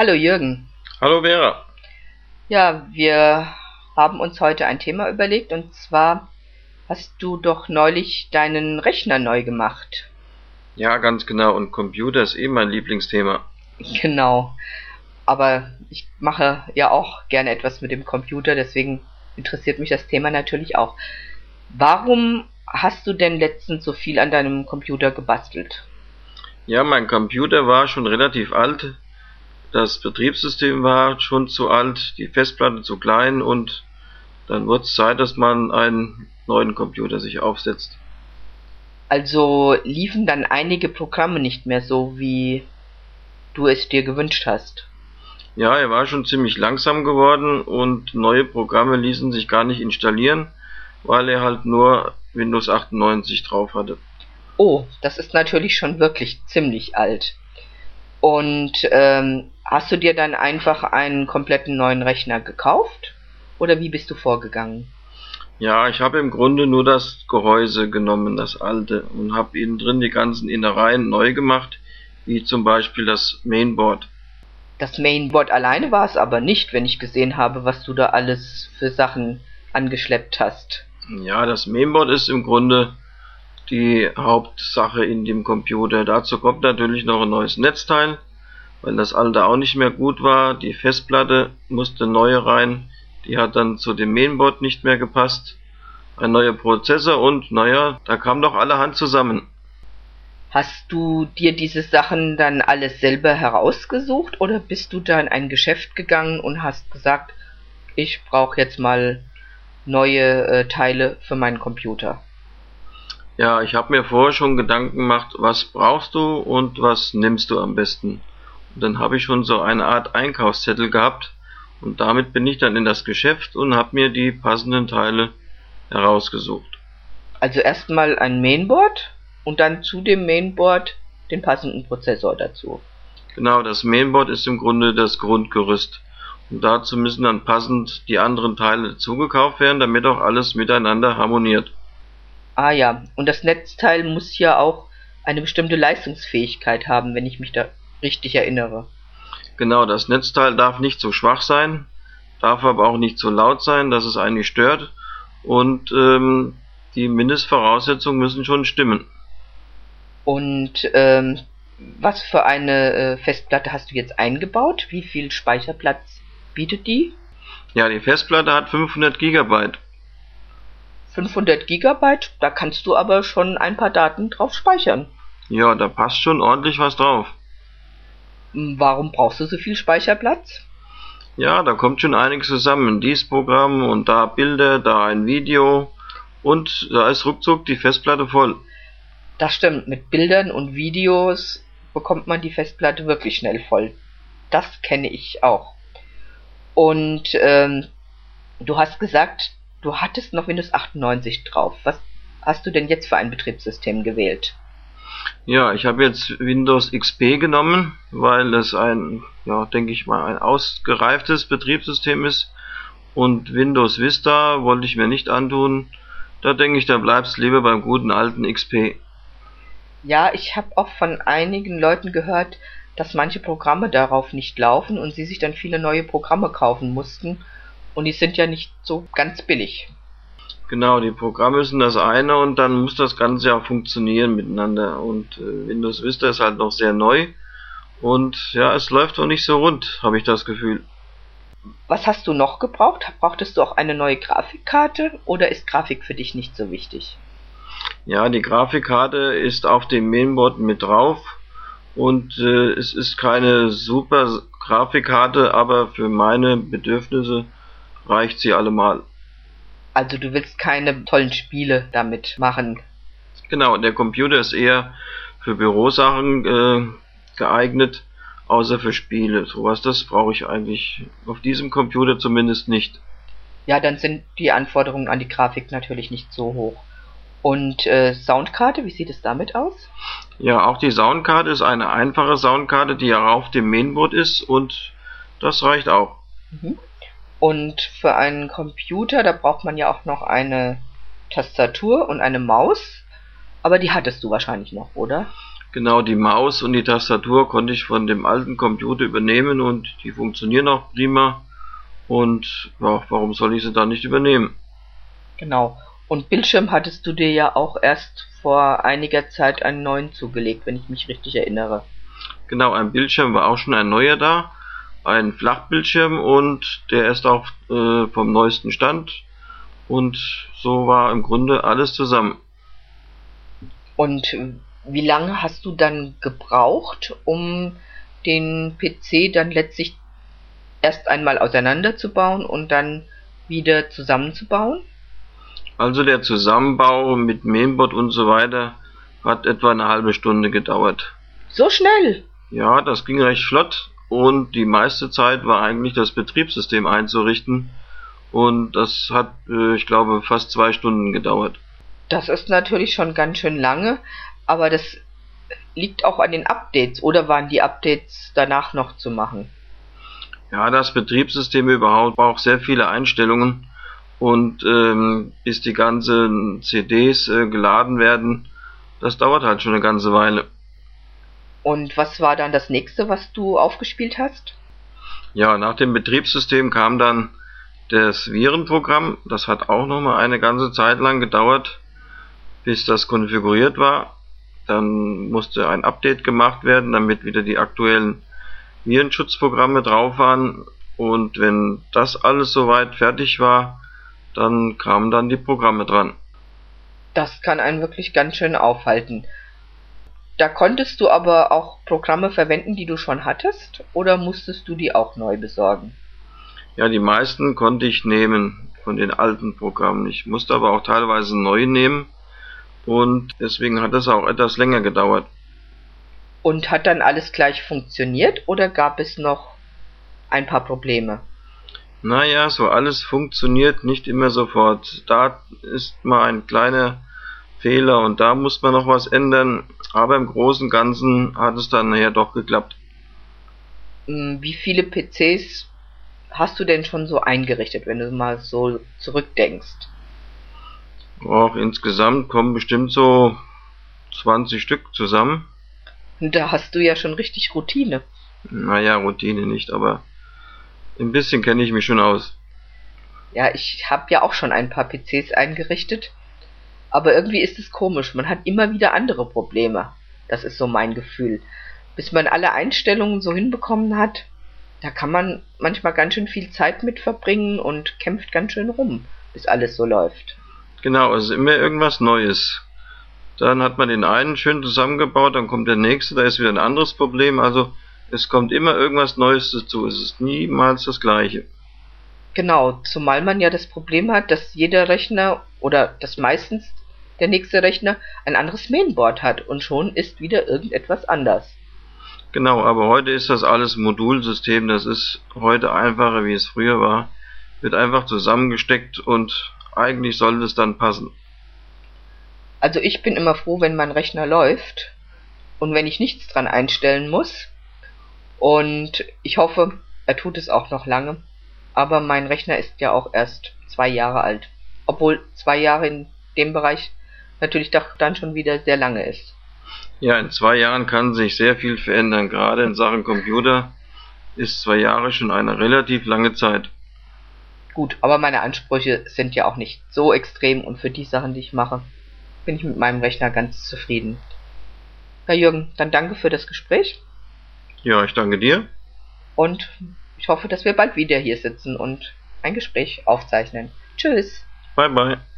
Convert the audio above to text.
Hallo Jürgen. Hallo Vera. Ja, wir haben uns heute ein Thema überlegt und zwar hast du doch neulich deinen Rechner neu gemacht. Ja, ganz genau. Und Computer ist eh mein Lieblingsthema. Genau. Aber ich mache ja auch gerne etwas mit dem Computer, deswegen interessiert mich das Thema natürlich auch. Warum hast du denn letztens so viel an deinem Computer gebastelt? Ja, mein Computer war schon relativ alt. Das Betriebssystem war schon zu alt, die Festplatte zu klein und dann wird es Zeit, dass man einen neuen Computer sich aufsetzt. Also liefen dann einige Programme nicht mehr so, wie du es dir gewünscht hast. Ja, er war schon ziemlich langsam geworden und neue Programme ließen sich gar nicht installieren, weil er halt nur Windows 98 drauf hatte. Oh, das ist natürlich schon wirklich ziemlich alt. Und ähm, hast du dir dann einfach einen kompletten neuen Rechner gekauft? Oder wie bist du vorgegangen? Ja, ich habe im Grunde nur das Gehäuse genommen, das alte, und habe innen drin die ganzen Innereien neu gemacht, wie zum Beispiel das Mainboard. Das Mainboard alleine war es aber nicht, wenn ich gesehen habe, was du da alles für Sachen angeschleppt hast. Ja, das Mainboard ist im Grunde die Hauptsache in dem Computer. Dazu kommt natürlich noch ein neues Netzteil, weil das alte auch nicht mehr gut war. Die Festplatte musste neu rein, die hat dann zu dem Mainboard nicht mehr gepasst. Ein neuer Prozessor und naja, da kam doch allerhand zusammen. Hast du dir diese Sachen dann alles selber herausgesucht oder bist du da in ein Geschäft gegangen und hast gesagt, ich brauche jetzt mal neue äh, Teile für meinen Computer? Ja, ich habe mir vorher schon Gedanken gemacht, was brauchst du und was nimmst du am besten. Und dann habe ich schon so eine Art Einkaufszettel gehabt und damit bin ich dann in das Geschäft und habe mir die passenden Teile herausgesucht. Also erstmal ein Mainboard und dann zu dem Mainboard den passenden Prozessor dazu. Genau, das Mainboard ist im Grunde das Grundgerüst. Und dazu müssen dann passend die anderen Teile zugekauft werden, damit auch alles miteinander harmoniert. Ah ja, und das Netzteil muss ja auch eine bestimmte Leistungsfähigkeit haben, wenn ich mich da richtig erinnere. Genau, das Netzteil darf nicht zu schwach sein, darf aber auch nicht zu laut sein, dass es einen stört. Und ähm, die Mindestvoraussetzungen müssen schon stimmen. Und ähm, was für eine äh, Festplatte hast du jetzt eingebaut? Wie viel Speicherplatz bietet die? Ja, die Festplatte hat 500 Gigabyte. 500 Gigabyte, da kannst du aber schon ein paar Daten drauf speichern. Ja, da passt schon ordentlich was drauf. Warum brauchst du so viel Speicherplatz? Ja, da kommt schon einiges zusammen. Dies Programm und da Bilder, da ein Video und da ist ruckzuck die Festplatte voll. Das stimmt, mit Bildern und Videos bekommt man die Festplatte wirklich schnell voll. Das kenne ich auch. Und ähm, du hast gesagt, du hattest noch Windows 98 drauf. Was hast du denn jetzt für ein Betriebssystem gewählt? Ja, ich habe jetzt Windows XP genommen, weil es ein, ja, denke ich mal, ein ausgereiftes Betriebssystem ist. Und Windows Vista wollte ich mir nicht antun. Da denke ich, da bleibst lieber beim guten alten XP. Ja, ich habe auch von einigen Leuten gehört, dass manche Programme darauf nicht laufen und sie sich dann viele neue Programme kaufen mussten. Und die sind ja nicht so ganz billig. Genau, die Programme sind das eine und dann muss das Ganze ja funktionieren miteinander. Und äh, Windows Vista ist halt noch sehr neu. Und ja, es läuft auch nicht so rund, habe ich das Gefühl. Was hast du noch gebraucht? Brauchtest du auch eine neue Grafikkarte oder ist Grafik für dich nicht so wichtig? Ja, die Grafikkarte ist auf dem Mainboard mit drauf und äh, es ist keine super Grafikkarte, aber für meine Bedürfnisse reicht sie allemal. Also du willst keine tollen Spiele damit machen. Genau, der Computer ist eher für Bürosachen äh, geeignet, außer für Spiele. Sowas, das brauche ich eigentlich auf diesem Computer zumindest nicht. Ja, dann sind die Anforderungen an die Grafik natürlich nicht so hoch. Und äh, Soundkarte, wie sieht es damit aus? Ja, auch die Soundkarte ist eine einfache Soundkarte, die ja auf dem Mainboard ist und das reicht auch. Mhm. Und für einen Computer, da braucht man ja auch noch eine Tastatur und eine Maus. Aber die hattest du wahrscheinlich noch, oder? Genau, die Maus und die Tastatur konnte ich von dem alten Computer übernehmen und die funktionieren auch prima. Und ja, warum soll ich sie da nicht übernehmen? Genau. Und Bildschirm hattest du dir ja auch erst vor einiger Zeit einen neuen zugelegt, wenn ich mich richtig erinnere. Genau, ein Bildschirm war auch schon ein neuer da. Ein Flachbildschirm und der ist auch äh, vom neuesten Stand. Und so war im Grunde alles zusammen. Und wie lange hast du dann gebraucht, um den PC dann letztlich erst einmal auseinanderzubauen und dann wieder zusammenzubauen? Also der Zusammenbau mit Mainboard und so weiter hat etwa eine halbe Stunde gedauert. So schnell? Ja, das ging recht flott und die meiste Zeit war eigentlich das Betriebssystem einzurichten und das hat, äh, ich glaube, fast zwei Stunden gedauert. Das ist natürlich schon ganz schön lange, aber das liegt auch an den Updates oder waren die Updates danach noch zu machen? Ja, das Betriebssystem überhaupt braucht sehr viele Einstellungen und ähm, bis die ganzen CDs äh, geladen werden, das dauert halt schon eine ganze Weile. Und was war dann das nächste, was du aufgespielt hast? Ja, nach dem Betriebssystem kam dann das Virenprogramm. Das hat auch nochmal eine ganze Zeit lang gedauert, bis das konfiguriert war. Dann musste ein Update gemacht werden, damit wieder die aktuellen Virenschutzprogramme drauf waren. Und wenn das alles soweit fertig war, dann kamen dann die Programme dran. Das kann einen wirklich ganz schön aufhalten. Da konntest du aber auch Programme verwenden, die du schon hattest, oder musstest du die auch neu besorgen? Ja, die meisten konnte ich nehmen von den alten Programmen. Ich musste aber auch teilweise neu nehmen und deswegen hat es auch etwas länger gedauert. Und hat dann alles gleich funktioniert oder gab es noch ein paar Probleme? Naja, so alles funktioniert nicht immer sofort. Da ist mal ein kleiner Fehler und da muss man noch was ändern, aber im Großen und Ganzen hat es dann nachher doch geklappt. Hm, wie viele PCs hast du denn schon so eingerichtet, wenn du mal so zurückdenkst? Auch insgesamt kommen bestimmt so 20 Stück zusammen. Da hast du ja schon richtig Routine. Naja, Routine nicht, aber ein bisschen kenne ich mich schon aus. Ja, ich habe ja auch schon ein paar PCs eingerichtet. Aber irgendwie ist es komisch. Man hat immer wieder andere Probleme. Das ist so mein Gefühl. Bis man alle Einstellungen so hinbekommen hat, da kann man manchmal ganz schön viel Zeit mit verbringen und kämpft ganz schön rum, bis alles so läuft. Genau, es ist immer irgendwas Neues. Dann hat man den einen schön zusammengebaut, dann kommt der nächste, da ist wieder ein anderes Problem. Also es kommt immer irgendwas Neues dazu. Es ist niemals das gleiche. Genau, zumal man ja das Problem hat, dass jeder Rechner oder dass meistens der nächste Rechner ein anderes Mainboard hat und schon ist wieder irgendetwas anders. Genau, aber heute ist das alles Modulsystem, das ist heute einfacher, wie es früher war. Wird einfach zusammengesteckt und eigentlich sollte es dann passen. Also ich bin immer froh, wenn mein Rechner läuft und wenn ich nichts dran einstellen muss. Und ich hoffe, er tut es auch noch lange. Aber mein Rechner ist ja auch erst zwei Jahre alt. Obwohl zwei Jahre in dem Bereich natürlich doch dann schon wieder sehr lange ist. Ja, in zwei Jahren kann sich sehr viel verändern. Gerade in Sachen Computer ist zwei Jahre schon eine relativ lange Zeit. Gut, aber meine Ansprüche sind ja auch nicht so extrem und für die Sachen, die ich mache, bin ich mit meinem Rechner ganz zufrieden. Herr Jürgen, dann danke für das Gespräch. Ja, ich danke dir. Und ich hoffe, dass wir bald wieder hier sitzen und ein Gespräch aufzeichnen. Tschüss. Bye bye.